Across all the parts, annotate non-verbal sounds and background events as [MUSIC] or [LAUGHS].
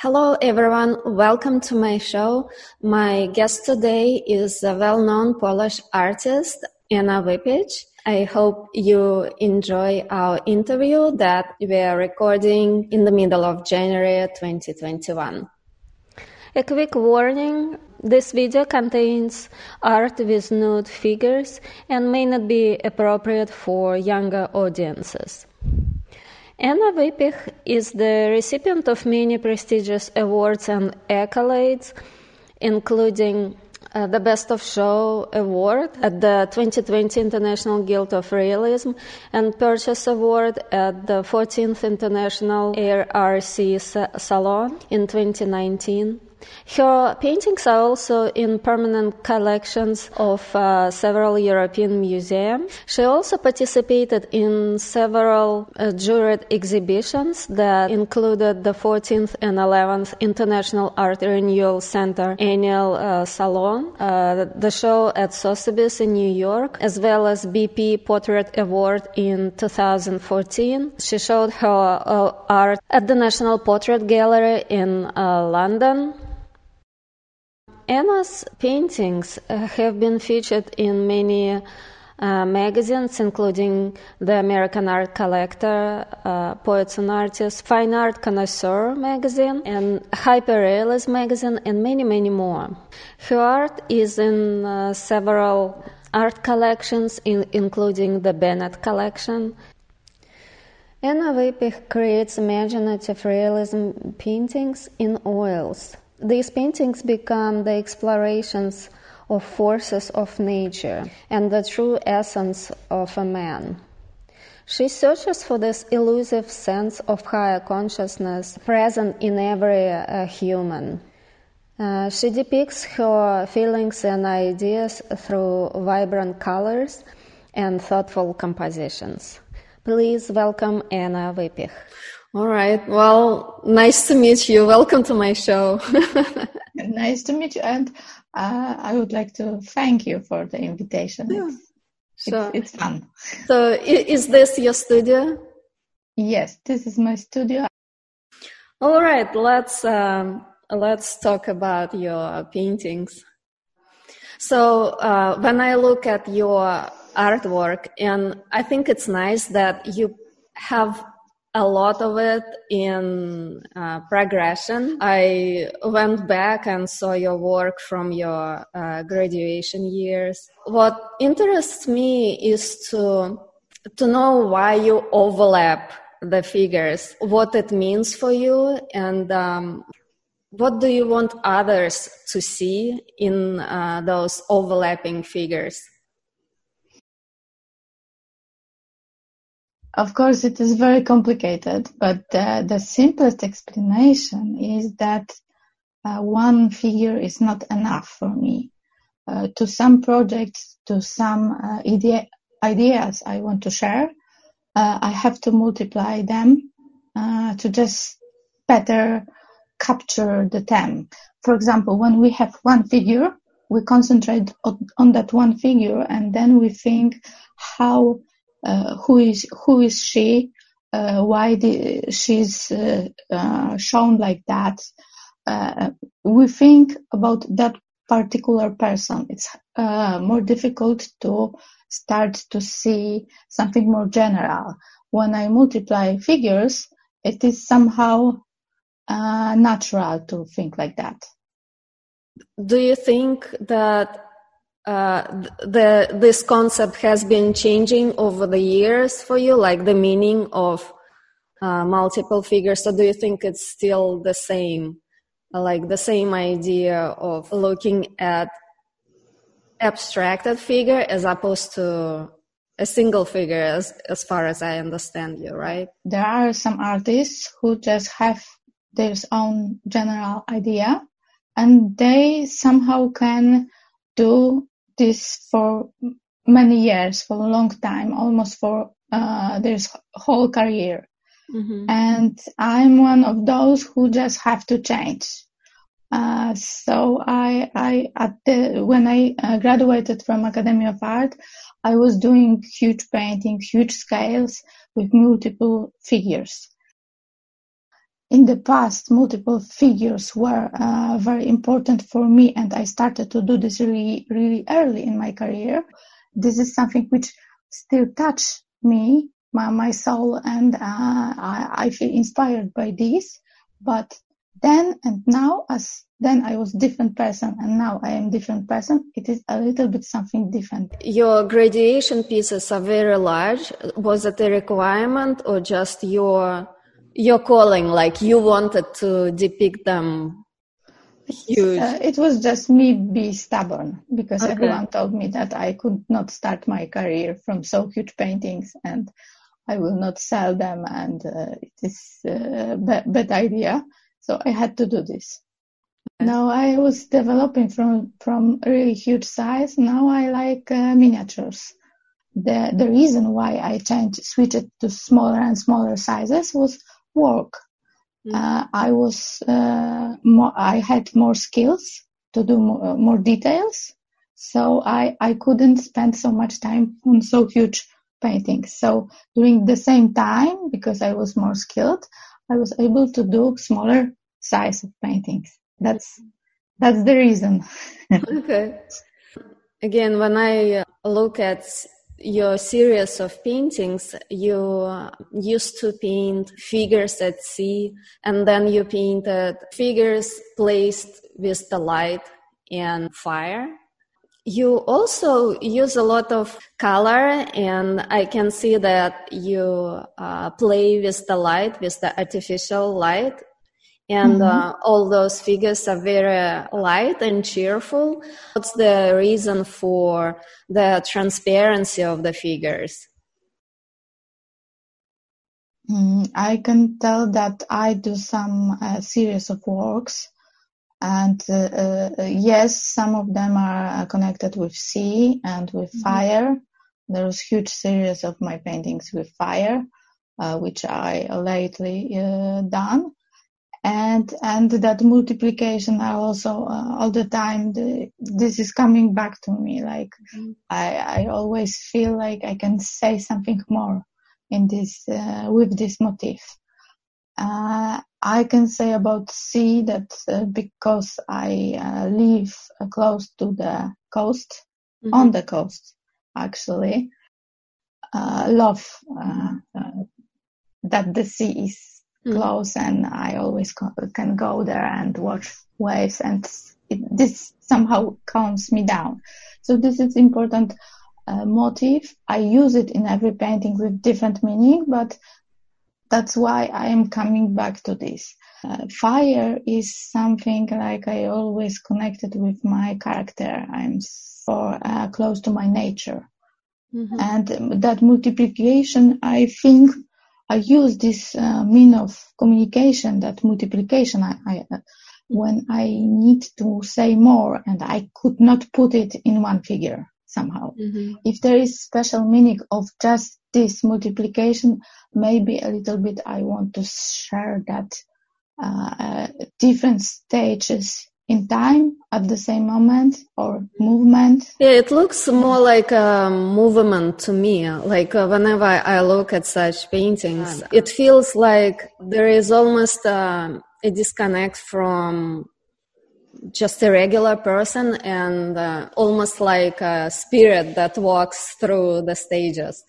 Hello, everyone. Welcome to my show. My guest today is a well-known Polish artist, Anna Wypich. I hope you enjoy our interview that we are recording in the middle of January 2021. A quick warning this video contains art with nude figures and may not be appropriate for younger audiences. Anna Wypich is the recipient of many prestigious awards and accolades, including uh, the Best of Show Award at the 2020 International Guild of Realism and Purchase Award at the 14th International ARC Salon in 2019. Her paintings are also in permanent collections of uh, several European museums. She also participated in several uh, juried exhibitions that included the 14th and 11th International Art Renewal Center annual uh, salon, uh, the show at Sotheby's in New York, as well as BP Portrait Award in 2014. She showed her uh, art at the National Portrait Gallery in uh, London. Anna's paintings uh, have been featured in many uh, magazines, including the American Art Collector, uh, Poets and Artists, Fine Art Connoisseur magazine, and Hyperrealism magazine, and many, many more. Her art is in uh, several art collections, in, including the Bennett collection. Anna Wypich creates imaginative realism paintings in oils. These paintings become the explorations of forces of nature and the true essence of a man. She searches for this elusive sense of higher consciousness present in every uh, human. Uh, she depicts her feelings and ideas through vibrant colors and thoughtful compositions. Please welcome Anna Wypich. All right. Well, nice to meet you. Welcome to my show. [LAUGHS] nice to meet you. And uh, I would like to thank you for the invitation. Yeah. It's, sure. it's, it's fun. So, is this your studio? Yes, this is my studio. All right. Let's um, let's talk about your paintings. So, uh, when I look at your artwork, and I think it's nice that you have a lot of it in uh, progression. I went back and saw your work from your uh, graduation years. What interests me is to to know why you overlap the figures, what it means for you, and um, what do you want others to see in uh, those overlapping figures. Of course, it is very complicated, but uh, the simplest explanation is that uh, one figure is not enough for me. Uh, to some projects, to some uh, idea, ideas I want to share, uh, I have to multiply them uh, to just better capture the theme. For example, when we have one figure, we concentrate on, on that one figure and then we think how who is who is she? Uh, why the, she's uh, shown like that? we think about that particular person. It's more difficult to start to see something more general. When I multiply figures, it is somehow uh, natural to think like that. Do you think that uh, the this concept has been changing over the years for you, like the meaning of uh, multiple figures. So do you think it's still the same, like the same idea of looking at abstracted figure as opposed to a single figure, as as far as I understand you, right? There are some artists who just have their own general idea, and they somehow can do this for many years, for a long time, almost for uh, their whole career. Mm-hmm. And I'm one of those who just have to change. Uh, so I, I, at the, when I uh, graduated from Academy of Art, I was doing huge painting, huge scales with multiple figures. In the past, multiple figures were uh, very important for me, and I started to do this really, really early in my career. This is something which still touch me, my, my soul, and uh, I, I feel inspired by this. But then and now, as then I was different person, and now I am different person. It is a little bit something different. Your graduation pieces are very large. Was it a requirement, or just your your calling like you wanted to depict them huge. Uh, it was just me be stubborn because okay. everyone told me that i could not start my career from so huge paintings and i will not sell them and uh, it is a bad, bad idea. So i had to do this. Okay. now i was developing from from really huge size. Now i like uh, miniatures. The the reason why i changed switched to smaller and smaller sizes was work. Mm-hmm. Uh, I was uh, more, I had more skills to do more, uh, more, details, so I I couldn't spend so much time on so huge paintings. So during the same time, because I was more skilled, I was able to do smaller size of paintings. That's that's the reason. [LAUGHS] okay. Again, when I look at your series of paintings, you used to paint figures at sea, and then you painted figures placed with the light and fire. You also use a lot of color, and I can see that you uh, play with the light, with the artificial light, and mm-hmm. uh, all those figures are very light and cheerful. What's the reason for the transparency of the figures? Mm, I can tell that I do some uh, series of works, and uh, uh, yes, some of them are connected with sea and with mm-hmm. fire. There's huge series of my paintings with fire, uh, which I lately uh, done and and that multiplication are also uh, all the time the, this is coming back to me like mm-hmm. i i always feel like i can say something more in this uh, with this motif uh, i can say about sea that uh, because i uh, live uh, close to the coast mm-hmm. on the coast actually love that the sea is. Close and I always can go there and watch waves and it, this somehow calms me down. So this is important uh, motif. I use it in every painting with different meaning, but that's why I am coming back to this. Uh, fire is something like I always connected with my character. I'm so uh, close to my nature. Mm-hmm. And that multiplication, I think, I use this uh, mean of communication, that multiplication, I, I, uh, when I need to say more and I could not put it in one figure somehow. Mm-hmm. If there is special meaning of just this multiplication, maybe a little bit I want to share that uh, uh different stages in time at the same moment or movement? Yeah, it looks more like a movement to me. Like uh, whenever I look at such paintings, it feels like there is almost uh, a disconnect from just a regular person and uh, almost like a spirit that walks through the stages.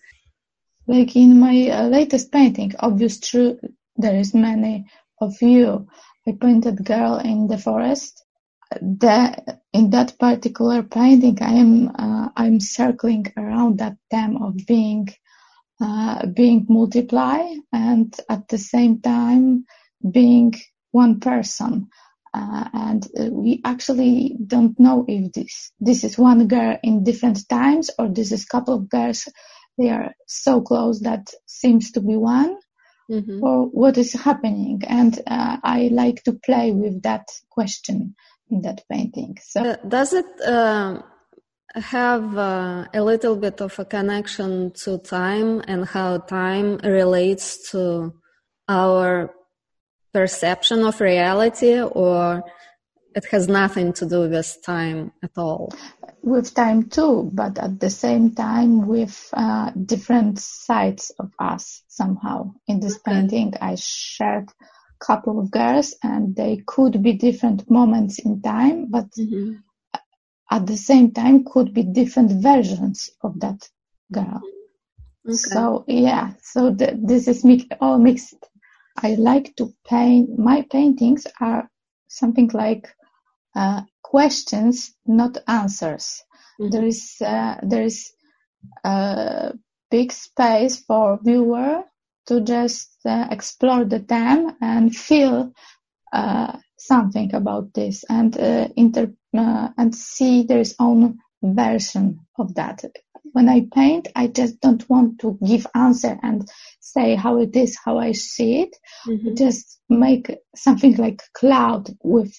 Like in my uh, latest painting, obvious obviously there is many of you. I painted girl in the forest that in that particular painting, I am uh, I'm circling around that theme of being uh, being multiply and at the same time being one person. Uh, and uh, we actually don't know if this this is one girl in different times or this is couple of girls. They are so close that seems to be one. Mm-hmm. Or what is happening? And uh, I like to play with that question in that painting. So, uh, does it uh, have uh, a little bit of a connection to time and how time relates to our perception of reality, or it has nothing to do with time at all? With time too, but at the same time with uh, different sides of us somehow. In this okay. painting, I shared couple of girls and they could be different moments in time, but mm-hmm. at the same time could be different versions of that girl. Okay. So yeah, so the, this is mi- all mixed. I like to paint. My paintings are something like uh, questions, not answers. Mm-hmm. There is uh, there is a big space for viewer to just uh, explore the theme and feel uh, something about this and uh, inter uh, and see their own version of that. When I paint, I just don't want to give answer and say how it is, how I see it. Mm-hmm. Just make something like cloud with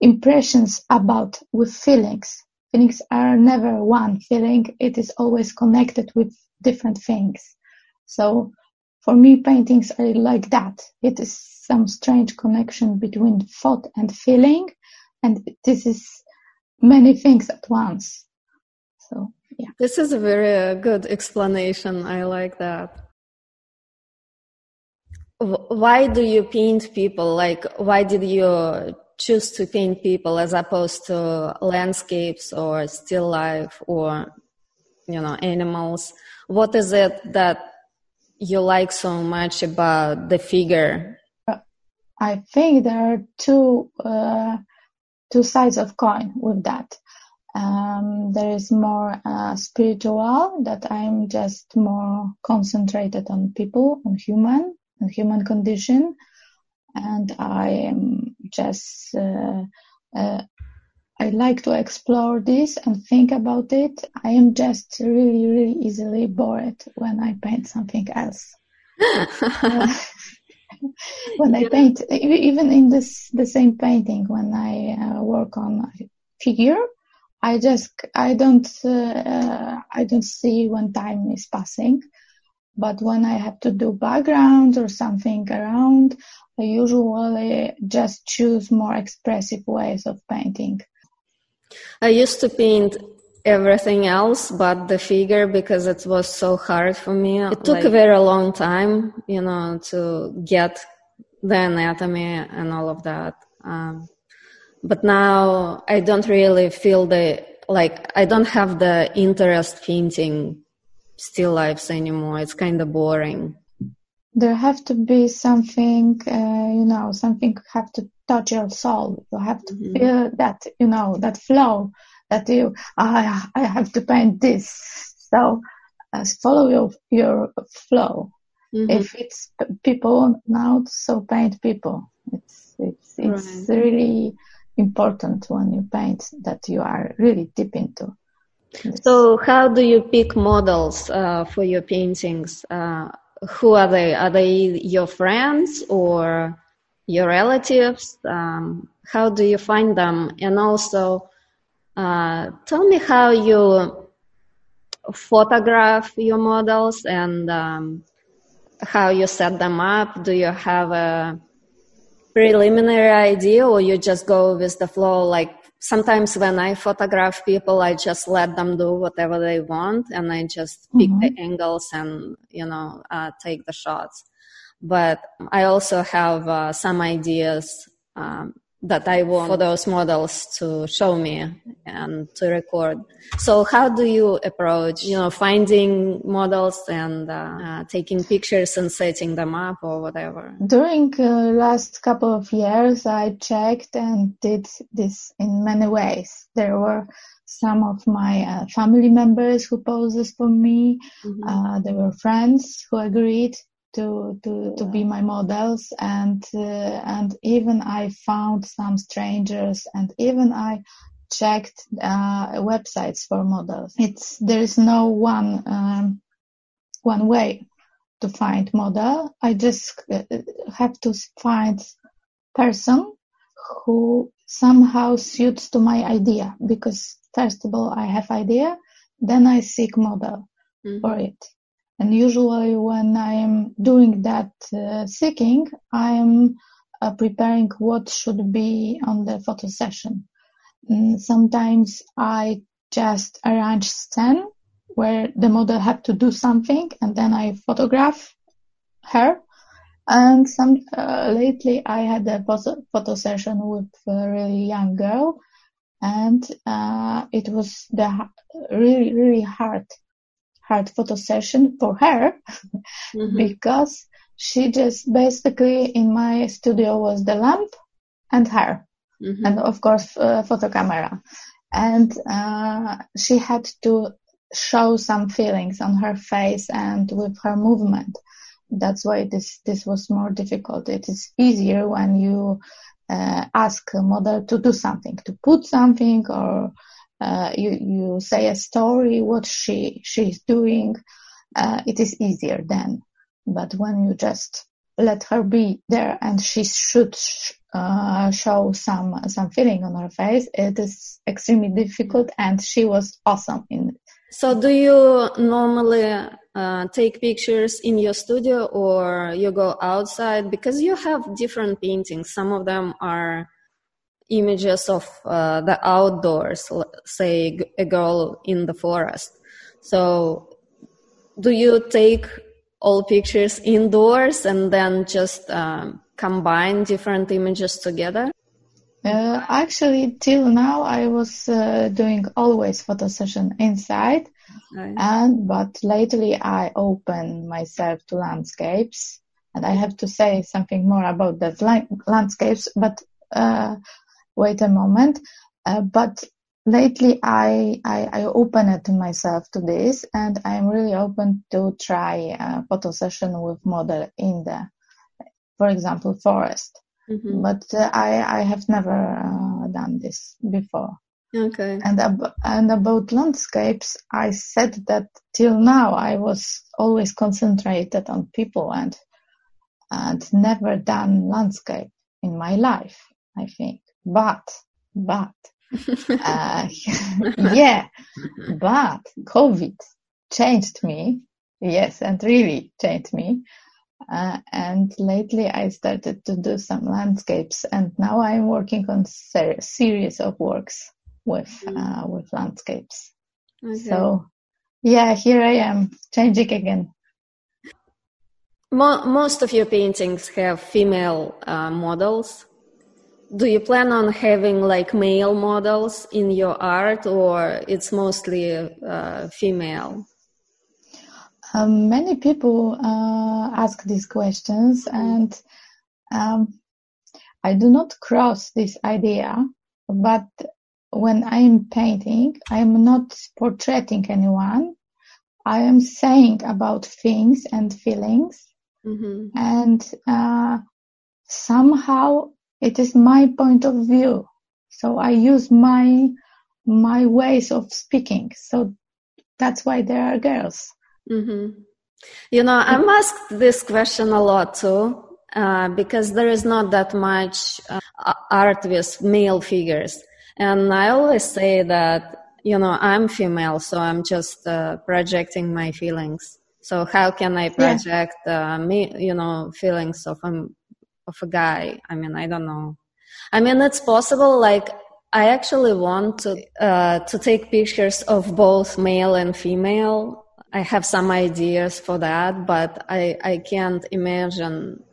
impressions about, with feelings. Feelings are never one feeling. It is always connected with different things. So for me, paintings are like that. It is some strange connection between thought and feeling. And this is many things at once. So, yeah. This is a very uh, good explanation. I like that. Why do you paint people? Like, why did you choose to paint people as opposed to landscapes or still life or, you know, animals? What is it that you like so much about the figure? I think there are two uh, two sides of coin with that. Um, there is more uh, spiritual that I'm just more concentrated on people, on human, on human condition, and I am just uh, uh, I like to explore this and think about it. I am just really, really easily bored when I paint something else. uh, [LAUGHS] when I paint, even in this the same painting, when I uh, work on a figure, I just I don't uh, I don't see when time is passing. But when I have to do background or something around, I usually just choose more expressive ways of painting. I used to paint everything else but the figure because it was so hard for me. It took like, a very long time, you know, to get the anatomy and all of that. Um, but now I don't really feel the like I don't have the interest painting still lifes anymore. It's kind of boring. There have to be something, uh, you know, something have to touch your soul. You have to mm-hmm. feel that, you know, that flow that you, I, I have to paint this. So uh, follow your, your flow. Mm-hmm. If it's people now, so paint people. It's, it's, it's right. really important when you paint that you are really deep into. So how do you pick models uh, for your paintings? Uh, who are they? Are they your friends or your relatives? Um, how do you find them? And also, uh, tell me how you photograph your models and um, how you set them up. Do you have a preliminary idea or you just go with the flow like sometimes when I photograph people, I just let them do whatever they want and I just pick mm-hmm. the angles and, you know, uh, take the shots but I also have uh, some ideas um, that I want for those models to show me and to record. So how do you approach, you know, finding models and uh, uh, taking pictures and setting them up or whatever? During uh, last couple of years, I checked and did this in many ways. There were some of my uh, family members who poses for me. Mm-hmm. Uh, there were friends who agreed to to to be my models and uh, and even I found some strangers and even I checked uh, websites for models. It's there is no one um, one way to find model. I just uh, have to find person who somehow suits to my idea because first of all I have idea, then I seek model mm-hmm. for it. And usually when I'm doing that uh, seeking, I'm uh, preparing what should be on the photo session. And mm, sometimes I just arrange scene where the model had to do something and then I photograph her And some uh, lately, I had a photo session with a really young girl, and uh, it was the really really hard hard photo session for her mm-hmm. [LAUGHS] because she just basically in my studio was the lamp and her, mm-hmm. and of course uh, photo camera, and uh, she had to show some feelings on her face and with her movement that's why this this was more difficult. It is easier when you uh, ask a model to do something, to put something, or uh, you you say a story what she she's doing. Uh, it is easier then. But when you just let her be there and she should uh, show some some feeling on her face, it is extremely difficult. And she was awesome in it. So, do you normally uh, take pictures in your studio or you go outside because you have different paintings some of them are images of uh, the outdoors say a girl in the forest so do you take all pictures indoors and then just um, combine different images together uh, actually till now i was uh, doing always photo session inside Right. And but lately I open myself to landscapes, and I have to say something more about that landscapes. But uh, wait a moment. Uh, but lately I, I I open it myself to this, and I'm really open to try a photo session with model in the, for example, forest. Mm-hmm. But uh, I I have never uh, done this before. Okay. And, ab- and about landscapes, I said that till now I was always concentrated on people and and never done landscape in my life, I think. But, but, [LAUGHS] uh, [LAUGHS] yeah, but COVID changed me. Yes, and really changed me. Uh, and lately I started to do some landscapes and now I'm working on a series of works with mm. uh, with landscapes. Okay. So yeah, here I am changing again. most of your paintings have female uh, models. Do you plan on having like male models in your art, or it's mostly uh, female? Um, many people uh, ask these questions, and um, I do not cross this idea, but when I am painting, I am not portraying anyone. I am saying about things and feelings. Mm-hmm. And uh, somehow it is my point of view. So I use my my ways of speaking. So that's why there are girls. Mm-hmm. You know, I'm asked this question a lot too, uh, because there is not that much uh, art with male figures. And I always say that, you know, I'm female, so I'm just uh, projecting my feelings. So how can I project yeah. uh, me, you know, feelings of a, of a guy? I mean, I don't know. I mean, it's possible. Like, I actually want to uh, to take pictures of both male and female. I have some ideas for that, but I I can't imagine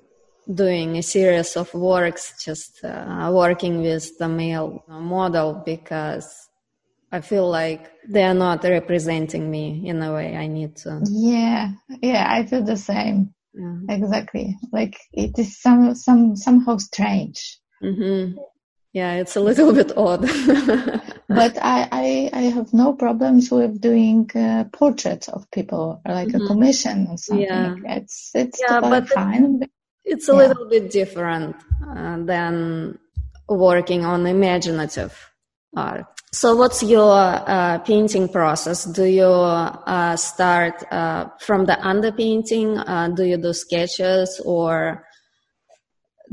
doing a series of works just uh, working with the male model because I feel like they are not representing me in a way I need to. Yeah, yeah, I feel the same. Yeah. Exactly. Like it is some some somehow strange. Mm-hmm. Yeah, it's a little bit odd. [LAUGHS] but I, I, I have no problems with doing uh, portraits of people, like mm-hmm. a commission or something. Yeah. It's it's yeah, but fine. It's a yeah. little bit different uh, than working on imaginative art. So, what's your uh, painting process? Do you uh, start uh, from the underpainting? Uh, do you do sketches or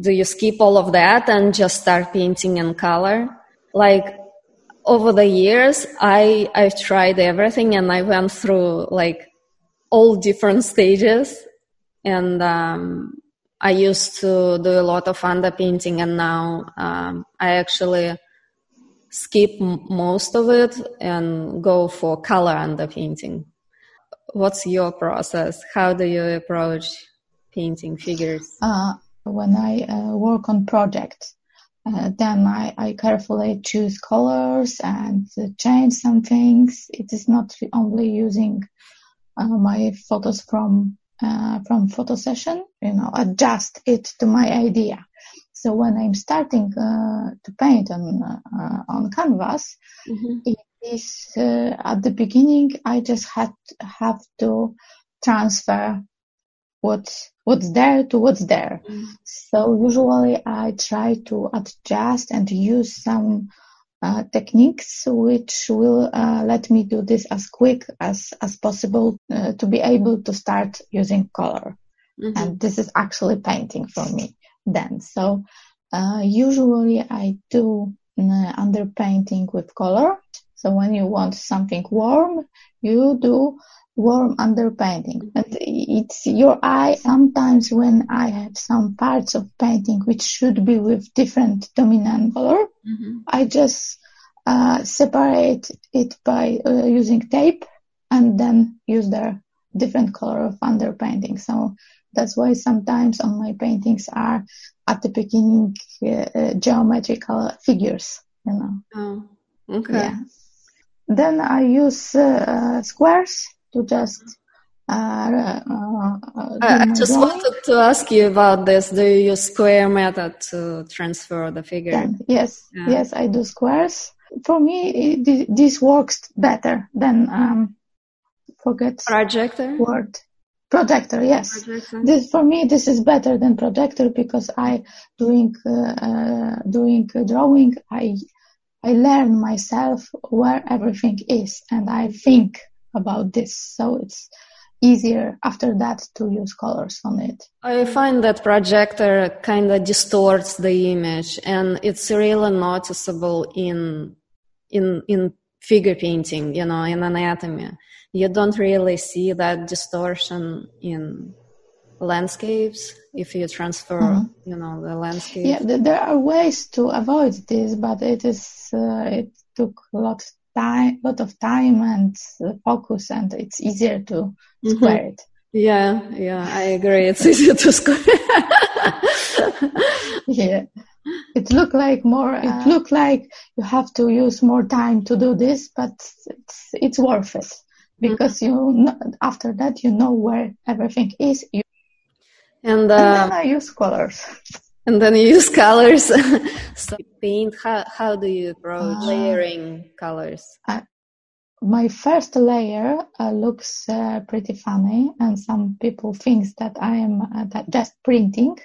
do you skip all of that and just start painting in color? Like over the years, I I've tried everything and I went through like all different [LAUGHS] stages, and um, I used to do a lot of underpainting, and now um, I actually skip most of it and go for color underpainting. What's your process? How do you approach painting figures? Uh, when I uh, work on projects, uh, then I, I, carefully choose colors and change some things. It is not only using uh, my photos from uh, from photo session, you know, adjust it to my idea. So when I'm starting uh, to paint on uh, on canvas, mm-hmm. it is uh, at the beginning I just had have to transfer what's what's there to what's there. Mm-hmm. So usually I try to adjust and use some uh, techniques which will uh, let me do this as quick as as possible uh, to be able to start using color. Mm-hmm. And this is actually painting for me then. So uh, usually I do uh, underpainting with color. So when you want something warm, you do warm underpainting. And it's your eye. Sometimes when I have some parts of painting which should be with different dominant color, mm-hmm. I just uh, separate it by uh, using tape and then use the different color of underpainting. So that's why sometimes on my paintings are at the beginning uh, uh geometrical figures, you know. Oh, okay. Yeah. Then I use uh, squares to just uh, uh, I just drawing. wanted to ask you about this. Do you use square method to transfer the figure? Then, yes, yeah. yes, I do squares. For me, it, this works better than um, forget projector word projector yes. This for me this is better than projector because i doing uh, uh, doing drawing. I i learn myself where everything is and i think about this. So it's easier after that to use colors on it. I find that projector kind of distorts the image and it's really noticeable in in in figure painting you know in anatomy you don't really see that distortion in landscapes if you transfer mm-hmm. you know the landscape. Yeah there are ways to avoid this but it is uh, it took a lot time lot of time and uh, focus and it's easier to mm-hmm. square it. Yeah yeah i agree. It's [LAUGHS] easier to square. [LAUGHS] Yeah. It look like more uh, it look like you have to use more time to do this but it's it's worth it because mm-hmm. you after that you know where everything is. You, and, uh, and then I use colors. And then you use colors. [LAUGHS] so [LAUGHS] paint. How how do you approach uh, layering colors? my first layer uh, looks uh, pretty funny, and some people think that I am uh, that just printing,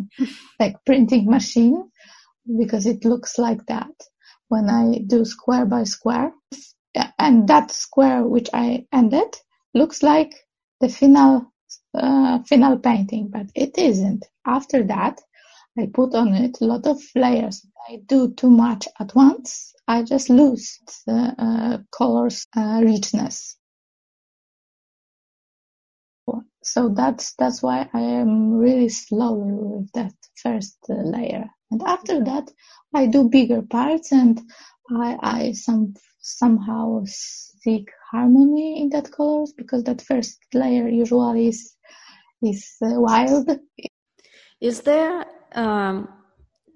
[LAUGHS] like printing machine, because it looks like that. When I do square by square, and that square which I ended looks like the final uh, final painting, but it isn't. After that, I put on it a lot of layers. I do too much at once. I just lose the uh, colors uh, richness. So that's that's why I am really slow with that first uh, layer, and after that I do bigger parts and I I some somehow seek harmony in that colors because that first layer usually is is uh, wild. Is there um,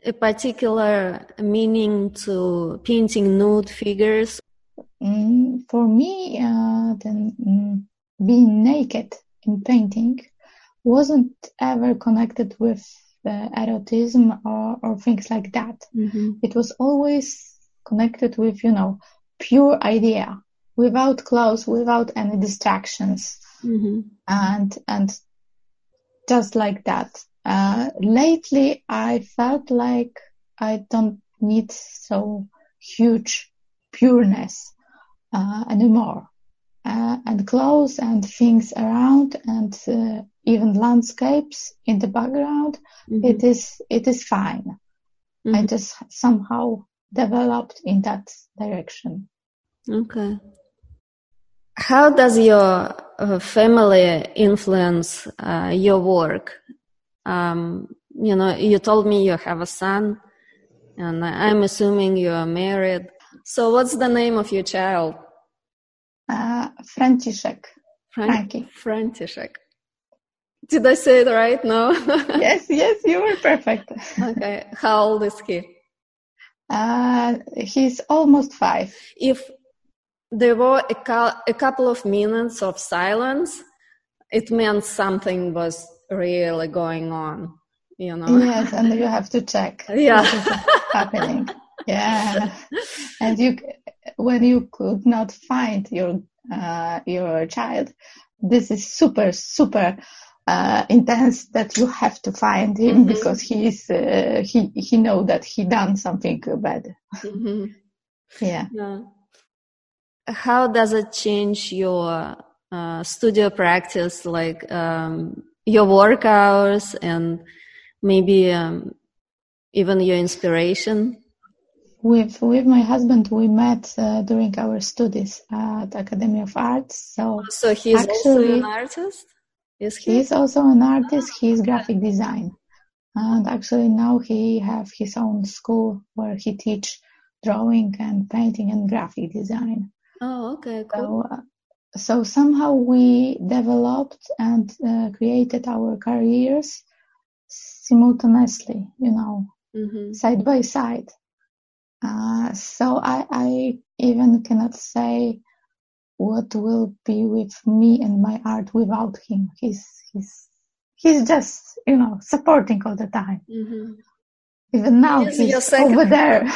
a particular meaning to painting nude figures? Mm, for me, uh, then mm, being naked in painting wasn't ever connected with uh, erotism or, or things like that. Mm-hmm. It was always connected with, you know, pure idea without clothes, without any distractions. Mm-hmm. And, and just like that. Uh, lately I felt like I don't need so huge pureness, uh, anymore. Uh, and clothes and things around and uh, even landscapes in the background, mm-hmm. it is, it is fine. Mm-hmm. I just somehow developed in that direction. Okay. How does your uh, family influence uh, your work? Um, you know, you told me you have a son, and I'm assuming you are married. So, what's the name of your child? Uh, Franciszek. Fran- Frankie. Franciszek. Did I say it right? No. [LAUGHS] yes, yes, you were perfect. okay. How old is he? Uh, he's almost five. If there were a, cu- a couple of minutes of silence, it meant something was really going on, you know? Yes, and you have to check. [LAUGHS] Yeah. happening. Yeah. And you, when you could not find your, uh, your child, this is super, super uh, intense that you have to find him mm-hmm. because he is uh, he he know that he done something bad. Mm-hmm. Yeah. yeah. How does it change your uh, studio practice, like um, your work hours and maybe um, even your inspiration? With with my husband, we met uh, during our studies at Academy of Arts. So, so he's actually, also an artist. Is he? He's also an artist. He's graphic design, and actually now he have his own school where he teach drawing and painting and graphic design. Oh, okay, cool. So, uh, so somehow we developed and uh, created our careers simultaneously, you know, mm-hmm. side by side. Uh, so I, I even cannot say what will be with me and my art without him. He's he's he's just you know supporting all the time. Mm-hmm. Even now he's, he's over there. [LAUGHS]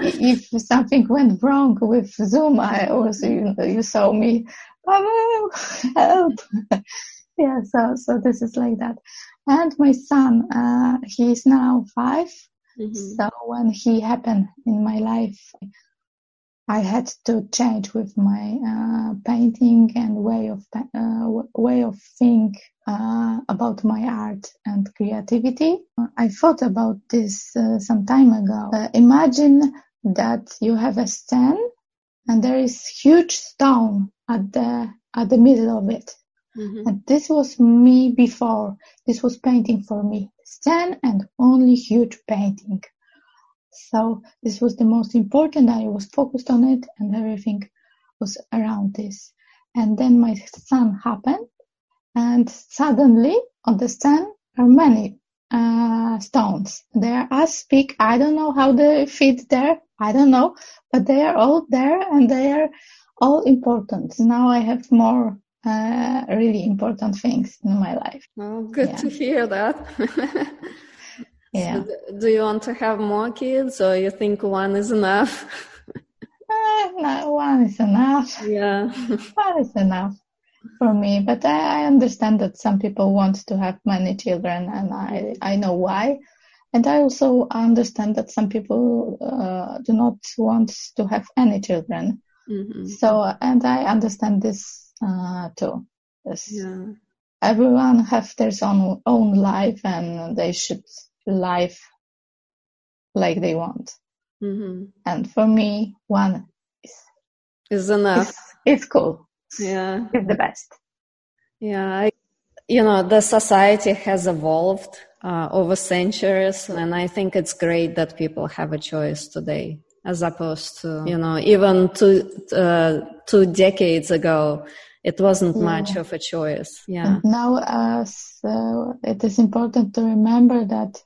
if something went wrong with Zoom, I also you, know, you saw me, oh, help. [LAUGHS] yeah, so so this is like that. And my son, uh, he's now 5 mm-hmm. So when he happened in my life, I had to change with my uh, painting and way of uh, way of think uh, about my art and creativity. I thought about this uh, some time ago. Uh, imagine that you have a stand and there is huge stone at the at the middle of it. Mm-hmm. And this was me before. This was painting for me. Stand and only huge painting. So this was the most important. I was focused on it and everything was around this. And then my son happened and suddenly on the stand are many uh, stones. They are as big. I don't know how they fit there. I don't know, but they are all there and they are all important. Now I have more uh, really important things in my life. Oh, good yeah. to hear that. [LAUGHS] Yeah. So do you want to have more kids or you think one is enough? [LAUGHS] uh, no, one is enough. Yeah. [LAUGHS] one is enough for me. But I, I understand that some people want to have many children and I, I know why. And I also understand that some people uh, do not want to have any children. Mm-hmm. So, and I understand this uh, too. Yes. Yeah. Everyone have their own own life, and they should life like they want. Mm-hmm. And for me, one is, is enough. It's, it's cool. Yeah. It's the best. Yeah. I, you know, the society has evolved uh, over centuries, and I think it's great that people have a choice today as opposed to, you know, even two, uh, two decades ago, it wasn't yeah. much of a choice. Yeah. And now, uh, so it is important to remember that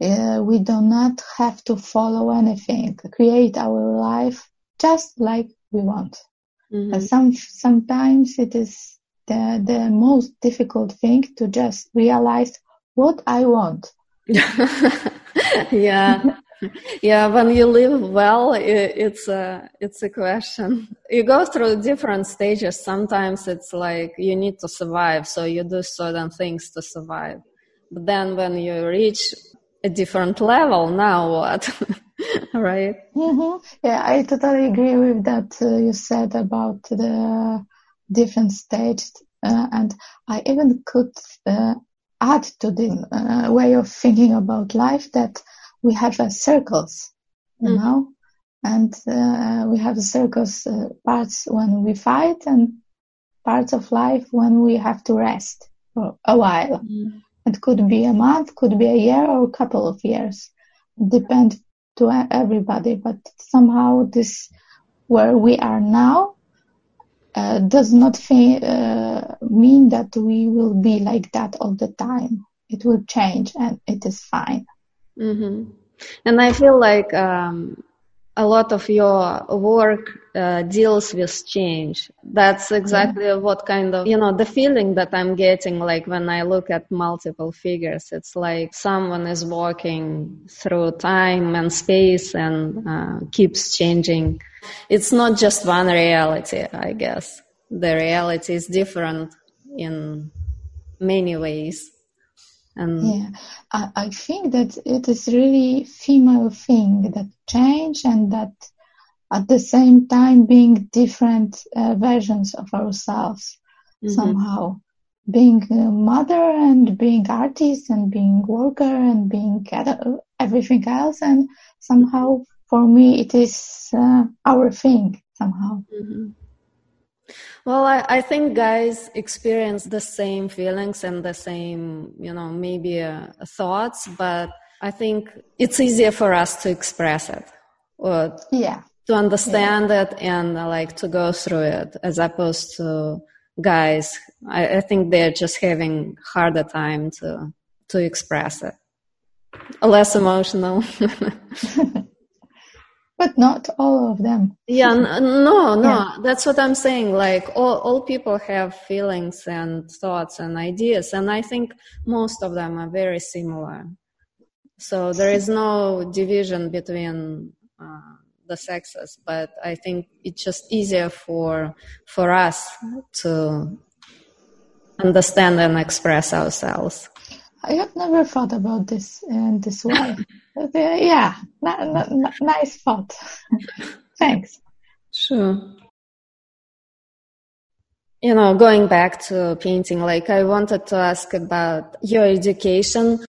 uh, we do not have to follow anything, create our life just like we want. Mm-hmm. some sometimes it is the the most difficult thing to just realize what I want. [LAUGHS] [LAUGHS] yeah. yeah, when you live well, it, it's a it's a question. You go through different stages. Sometimes it's like you need to survive, so you do certain things to survive. But then when you reach a different level now what? [LAUGHS] Right? Mm-hmm. yeah i totally agree with that uh, you said about the different stages uh, and i even could uh, add to the uh, way of thinking about life that we have uh, circles you mm-hmm. know? And uh, we have circles parts when we fight and parts of life when we have to rest for a while. Mm-hmm it could be a month, could be a year or a couple of years. Depend to everybody, but somehow this where we are now uh, does not fa- uh, mean that we will be like that all the time. It will change and it is fine. Mm-hmm. And I feel like um, a lot of your work uh, deals with change. That's exactly yeah. what kind of, you know, the feeling that I'm getting like when I look at multiple figures. It's like someone is walking through time and space and uh, keeps changing. It's not just one reality, I guess. The reality is different in many ways. And yeah, I, I think that it is really female thing that change and that at the same time being different uh, versions of ourselves mm-hmm. somehow being a mother and being artist and being worker and being everything else and somehow for me it is uh, our thing somehow mm-hmm. Well, I, I, think guys experience the same feelings and the same, you know, maybe uh, thoughts, but I think it's easier for us to express it or yeah. to understand yeah. it and uh, like to go through it as opposed to guys. I, I think they're just having harder time to to express it, less emotional. [LAUGHS] but not all of them. Yeah, no, no, yeah. that's what I'm saying. Like all, all people have feelings and thoughts and ideas, and I think most of them are very similar. So there is no division between uh, the sexes, but I think it's just easier for for us to understand and express ourselves. I have never thought about this in this way. [LAUGHS] uh, yeah, nice thought. [LAUGHS] Thanks. Sure. You know, going back to painting, like I wanted to ask about your education.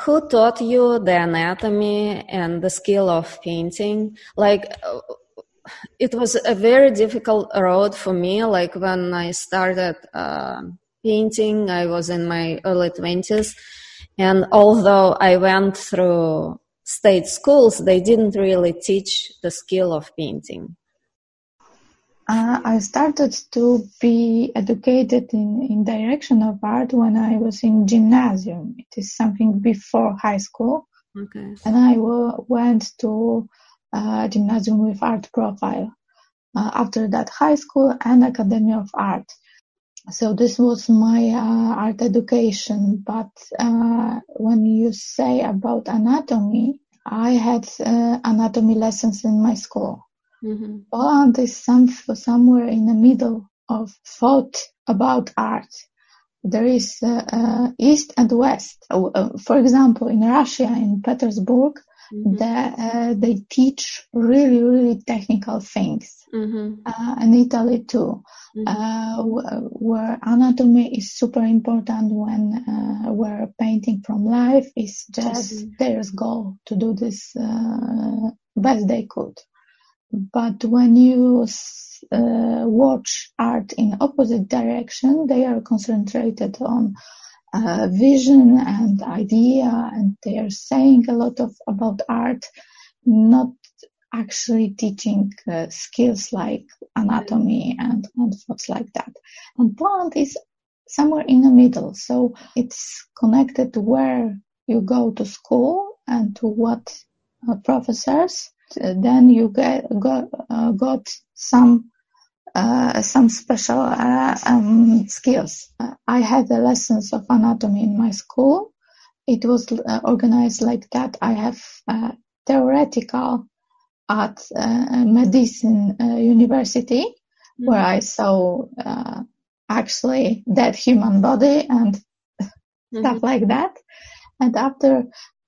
Who taught you the anatomy and the skill of painting? Like, uh, it was a very difficult road for me. Like when I started. Uh, painting. I was in my early 20s. And although I went through state schools, they didn't really teach the skill of painting. Uh, I started to be educated in, in direction of art when I was in gymnasium. It is something before high school. Okay. And I w- went to uh, gymnasium with art profile. Uh, after that, high school and Academy of Art so this was my uh, art education but uh, when you say about anatomy i had uh, anatomy lessons in my school. Mm-hmm. poland is some, somewhere in the middle of thought about art. There is uh, uh, east and west. Uh, for example in russia in petersburg Mm-hmm. That, uh, they teach really, really technical things. Mm-hmm. Uh, in Italy too, mm-hmm. uh, w- where anatomy is super important when uh, where painting from life is just their goal to do this uh, best they could. But when you uh, watch art in opposite direction, they are concentrated on uh, vision and idea, and they are saying a lot of about art, not actually teaching uh, skills like anatomy and, and thoughts like that. And Poland is somewhere in the middle, so it's connected to where you go to school and to what uh, professors. Then you get got, uh, got some uh, some special uh, um, skills. Uh, I had the lessons of anatomy in my school. It was uh, organized like that. I have uh, theoretical at medicine university mm-hmm. where I saw actually dead human body and [LAUGHS] mm-hmm. stuff like that. And after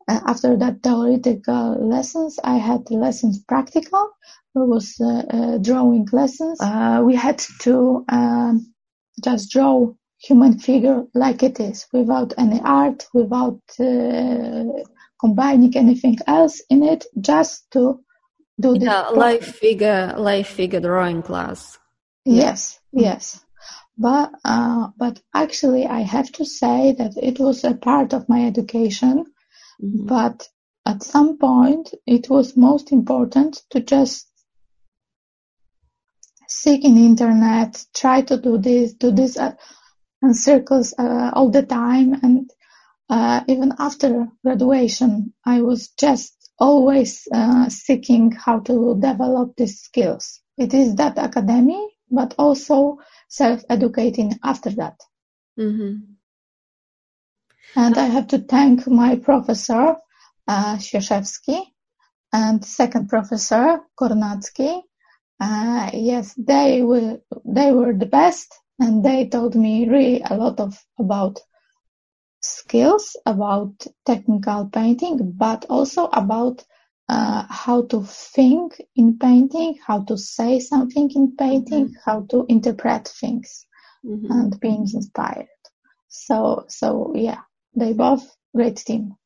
after that theoretical lessons, I had lessons practical it was uh, uh, drawing lessons. Uh, we had to um, just draw human figure like it is, without any art, without combining anything else in it, just to do the yeah, life figure, life figure drawing class. Yes, yes. But uh, but actually, I have to say that it was a part of my education. Mm-hmm. But at some point, it was most important to just seek in internet, try to do this, do this, uh, and circles uh, all the time. And uh, even after graduation, I was just always uh, seeking how to develop these skills. It is that academy, but also self-educating after that. Mm-hmm. And I have to thank my professor, uh, and second professor, Kornacki. Uh, yes, they were, they were the best and they told me really a lot of about skills, about technical painting, but also about uh, how to think in painting, how to say something in painting, mm-hmm. how to interpret things mm-hmm. and being inspired. So, so yeah, they both great team.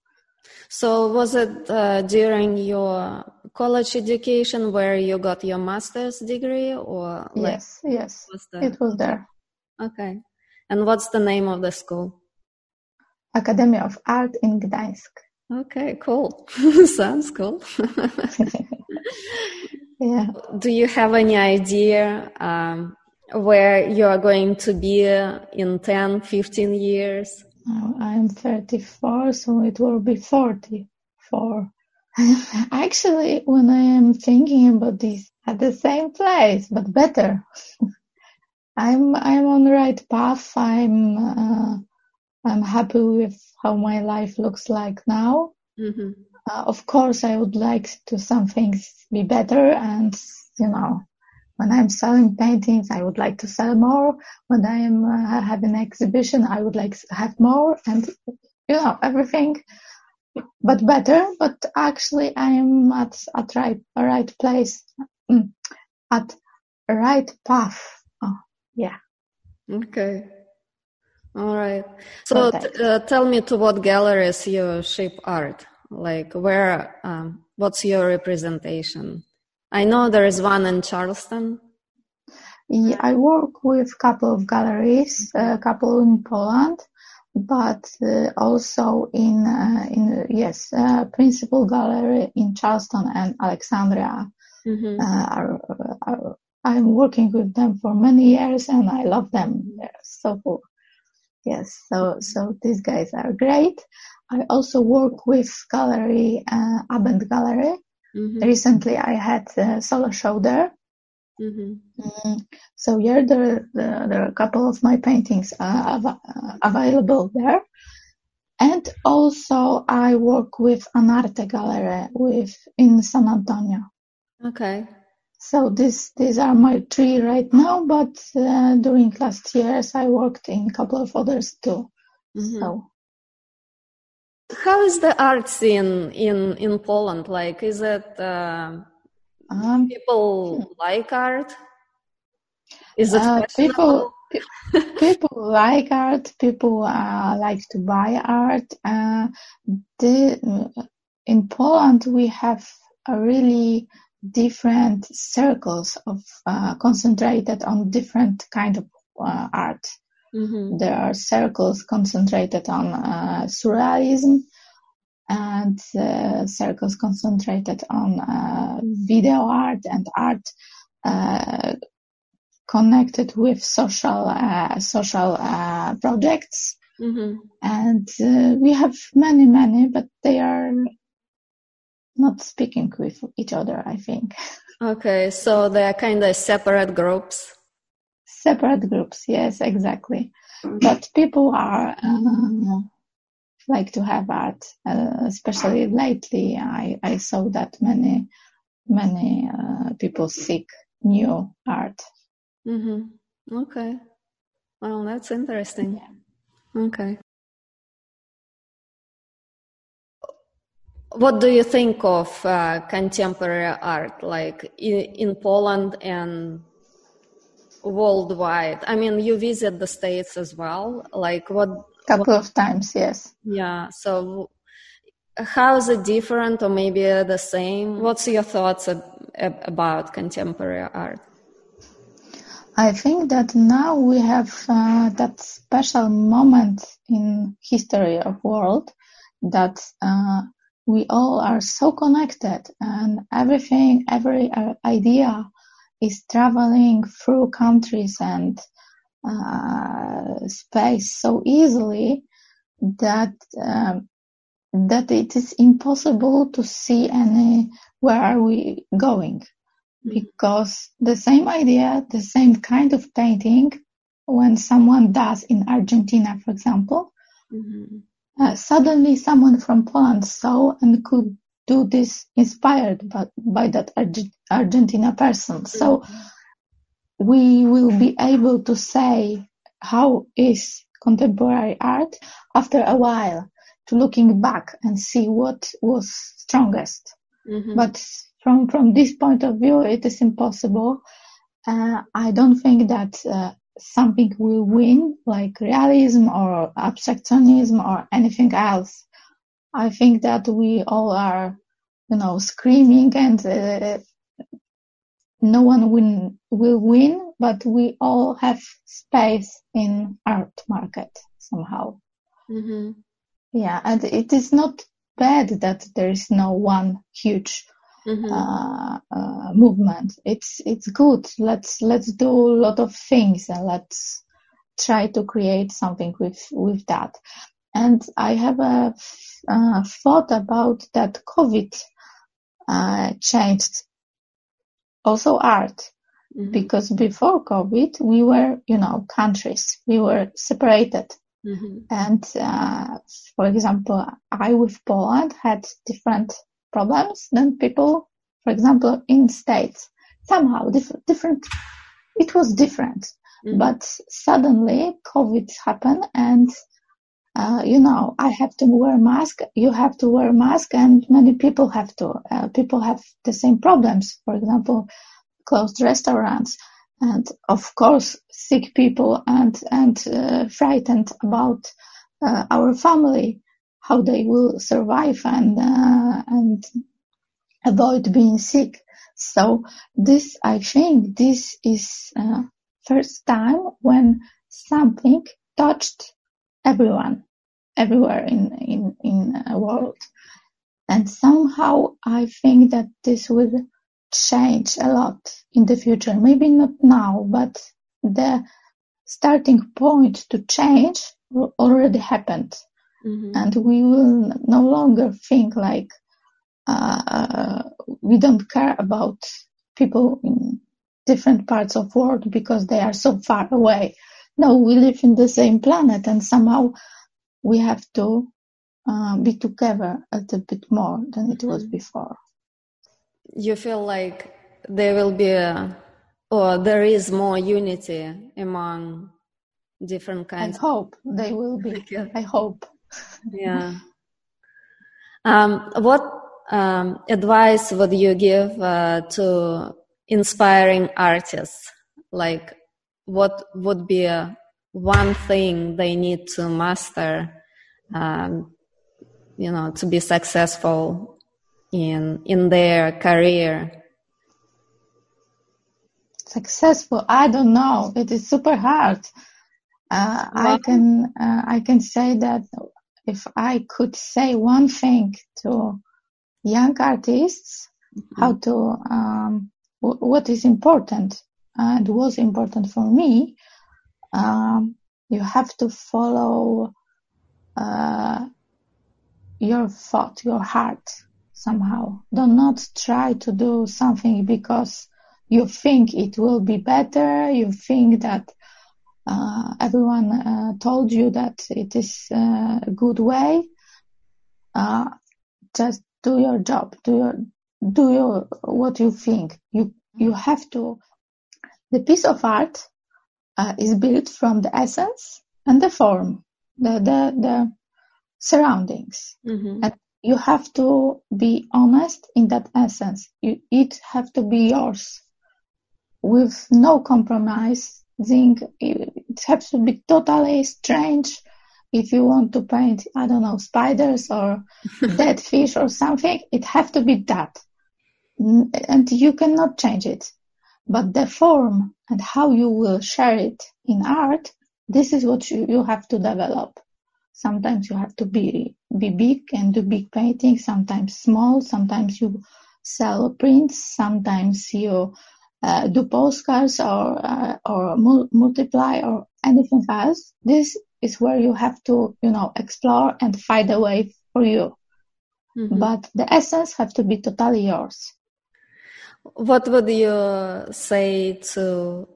So was it uh, during your college education where you got your master's degree or? Like, yes, yes, was the... it was there. Okay. And what's the name of the school? Academy of Art in Gdańsk. Okay, cool. [LAUGHS] Sounds cool. [LAUGHS] yeah. Do you have any idea um, where you are going to be in 10, 15 years? Oh, I'm 34, so it will be 44. [LAUGHS] Actually, when I am thinking about this, at the same place, but better. [LAUGHS] I'm I'm on the right path. I'm uh, I'm happy with how my life looks like now. Mm-hmm. Uh, of course, I would like to some things be better, and you know, when I'm selling paintings, I would like to sell more. When I'm uh, having an exhibition, I would like to have more, and you know, everything, but better. But actually, I am at at right right place, mm, at right path. Oh, yeah. Okay. All right. So t- uh, tell me to what galleries you ship art. Like where, um, what's your representation? I know there is one in Charleston. Yeah, I work with a couple of galleries, a couple in Poland, but uh, also in, uh, in yes, uh, Principle Gallery in Charleston and Alexandria. Mm-hmm. Uh, are, are, I'm working with them for many years and I love them. They're so cool. Yes, so so these guys are great. I also work with gallery, uh, Abend Gallery. Mm-hmm. Recently, I had a solo show there. Mm-hmm. Mm, so yeah, there, there, there, are a couple of my paintings uh, av- uh, available there. And also I work with Anarte Gallery with in San Antonio. Okay. So this, these are my three right now, but uh, during last years I worked in a couple of others too. Mm-hmm. So. How is the art scene in, in Poland? Like, is it, uh, um, people like art? Is it uh, people, people like art. People uh, like to buy art. Uh, the, in Poland, we have a really different circles of uh, concentrated on different kind of uh, art. Mm-hmm. There are circles concentrated on uh, surrealism and uh, circles concentrated on uh, video art and art uh, connected with social social projects. Mm-hmm. And we have many, many, but they are not speaking with each other, I think. [LAUGHS] Okay, so they are kind of separate groups. Separate groups, yes, exactly. But people are uh, like to have art, uh, especially lately. I, I saw that many many uh, people seek new art. Mm-hmm. Okay. Well, that's interesting. Yeah. Okay. what do you think of uh, contemporary art like in, in, poland and worldwide. I mean you visit the states as well like what couple what, of times yes. Yeah so how is it different or maybe the same? What's your thoughts ab- about contemporary art? I think that now we have uh, that special moment in history of world that uh, we all are so connected and everything, every uh, idea is traveling through countries and uh, space so easily that um, that it is impossible to see any where are we going mm-hmm. because the same idea the same kind of painting when someone does in argentina for example mm-hmm. uh, suddenly someone from poland saw and could do this inspired by, by that Arge- argentina person mm-hmm. so we will be able to say how is contemporary art after a while to looking back and see what was strongest. Mm-hmm. But from from this point of view, it is impossible. Uh, I don't think that uh, something will win, like realism or abstractionism or anything else. I think that we all are, you know, screaming and uh, no one win, will win, but we all have space in art market somehow. Mm-hmm. Yeah, and it is not bad that there is no one huge mm-hmm. uh, uh, movement. It's it's good. Let's let's do a lot of things and let's try to create something with with that. And I have a thought about that COVID uh, changed also art. Mm-hmm. Because before COVID, we were, you know, countries. We were separated. Mm-hmm. And, uh, for example, I with Poland had different problems than people, for example, in States. Somehow diff- different, it was different. Mm-hmm. But suddenly COVID happened and, uh, you know, I have to wear mask, you have to wear mask and many people have to, uh, people have the same problems. For example, closed restaurants and of course sick people and and uh, frightened about uh, our family how they will survive and uh, and avoid being sick so this i think this is uh, first time when something touched everyone everywhere in in in the world and somehow i think that this will change a lot in the future. Maybe not now, but the starting point to change already happened. Mm-hmm. And we will no longer think like uh, we don't care about people in different parts of world because they are so far away. No, we live in the same planet and somehow we have to uh, be together a little bit more than it was mm-hmm. before you feel like there will be a, or there is more unity among different kinds. I hope they will be. I hope. yeah. Um, what um, advice would you give uh, to inspiring artists? Like, what would be a, one thing they need to master, um, you know, to be successful in in their career? Successful? I don't know. It is super hard. Uh, i can uh, i can say that if i could say one thing to young artists mm-hmm. how to um, w- what is important and was important for me um, you have to follow uh, your thought your heart somehow. Do not try to do something because you think it will be better. You think that uh, everyone uh, told you that it is uh, a good way. Uh, just do your job. Do your do your what you think. You you have to. The piece of art uh, is built from the essence and the form, the the the surroundings, mm-hmm. and you have to be honest in that essence. You, it have to be yours with no compromising. It has to be totally strange. If you want to paint, I don't know, spiders or [LAUGHS] dead fish or something, it have to be that. And you cannot change it. But the form and how you will share it in art, this is what you, you have to develop. Sometimes you have to be be big and do big paintings. Sometimes small. Sometimes you sell prints. Sometimes you uh, do postcards or uh, or mul- multiply or anything else. This is where you have to, you know, explore and find a way for you. Mm-hmm. But the essence have to be totally yours. What would you say to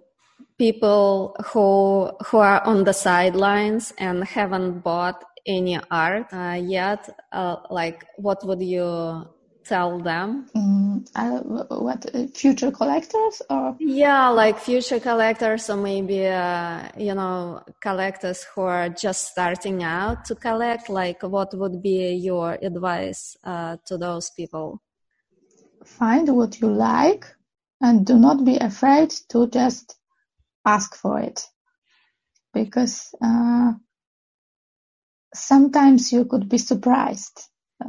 people who who are on the sidelines and haven't bought any art uh, yet? Uh, like, what would you tell them? Mm, uh, what future collectors or? Yeah, like future collectors, or maybe uh, you know collectors who are just starting out to collect. Like, what would be your advice uh, to those people? Find what you like, and do not be afraid to just ask for it, because uh, sometimes you could be surprised.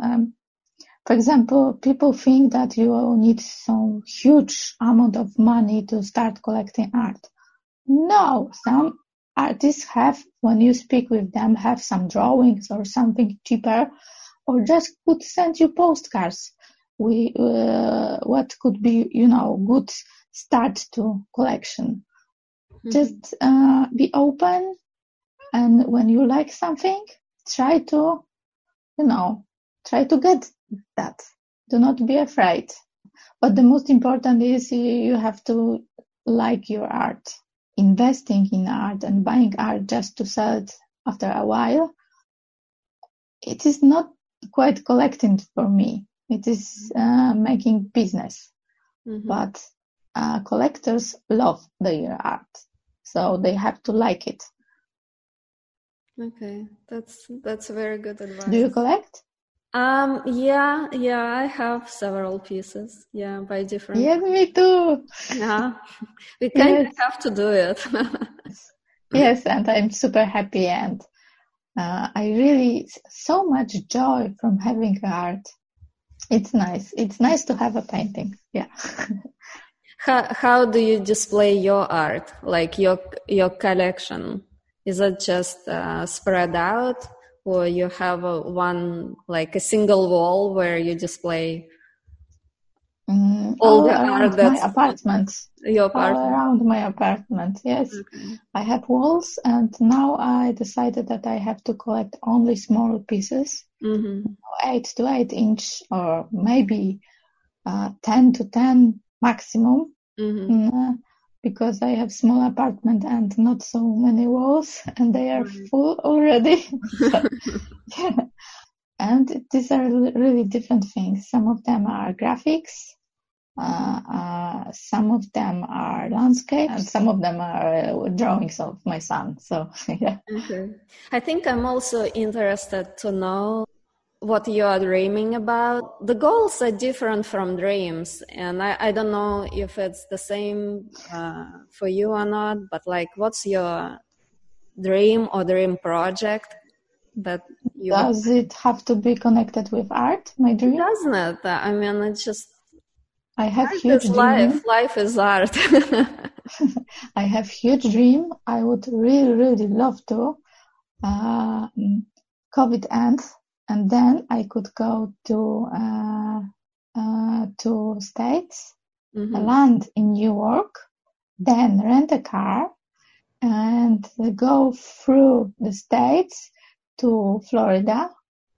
Um, for example, people think that you need some huge amount of money to start collecting art. No, some artists have, when you speak with them, have some drawings or something cheaper, or just could send you postcards. We, uh, what could be, you know, good start to collection. Mm-hmm. Just uh, be open, and when you like something, try to, you know, try to get that. Do not be afraid. But the most important is you have to like your art. Investing in art and buying art just to sell it after a while, it is not quite collecting for me. It is uh, making business. Mm-hmm. But uh, collectors love their art, so they have to like it. Okay, that's that's very good advice. Do you collect? Um, yeah, yeah, I have several pieces. Yeah, by different. Yeah, me too. Yeah, [LAUGHS] we kind yes. of have to do it. [LAUGHS] yes, and I'm super happy, and uh, I really so much joy from having art. It's nice. It's nice to have a painting. Yeah. [LAUGHS] how how do you display your art? Like your your collection? Is it just uh, spread out? or you have a one like a single wall where you display mm, all, all the around my apartment your apartment all around my apartment yes okay. i have walls and now i decided that i have to collect only small pieces mm-hmm. 8 to 8 inch or maybe uh, 10 to 10 maximum mm-hmm. mm, uh, because I have small apartment and not so many walls [LAUGHS] and they are mm-hmm. full already. [LAUGHS] so, [LAUGHS] yeah. And these are really different things. Some of them are graphics, uh, uh, some of them are landscapes, and some of them are uh, drawings of my son. So, [LAUGHS] yeah. I think I'm also interested to know what you are dreaming about. The goals are different from dreams, and I, I don't know if it's the same uh, for you or not, but like, what's your dream or dream project that you Does it have to be connected with art, my dream? Doesn't it? I mean, it's just. I have huge dream. life. Life is art. [LAUGHS] I have huge dream. I would really, really love to. Uh, COVID ends and then I could go to uh, uh, to States, mm-hmm. land in New York, then rent a car and go through the States to Florida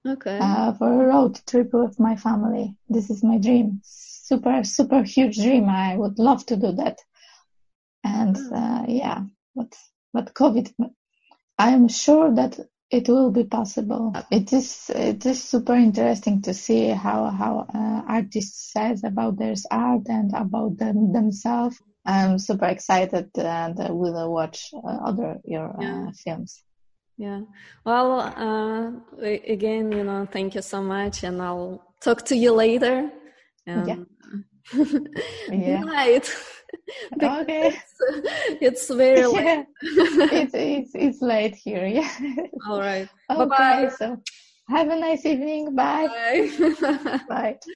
okay. uh, for a road trip with my family. This is my dream. Super, super huge dream. I would love to do that. And mm. uh, yeah, but but COVID, I am sure that it will be possible. It is it is super interesting to see how how uh, artists says about their art and about them themselves. I'm super excited and uh, will watch uh, other your uh, yeah. films. Yeah. Well, uh, again, you know, thank you so much, and I'll talk to you later. Um, yeah. [LAUGHS] yeah. Night. [LAUGHS] okay. It's, [LAUGHS] it's very late. Yeah. it's, it's, it's late here. Yeah. All right. Okay. Bye-bye. So have a nice evening. Bye. Bye. Bye.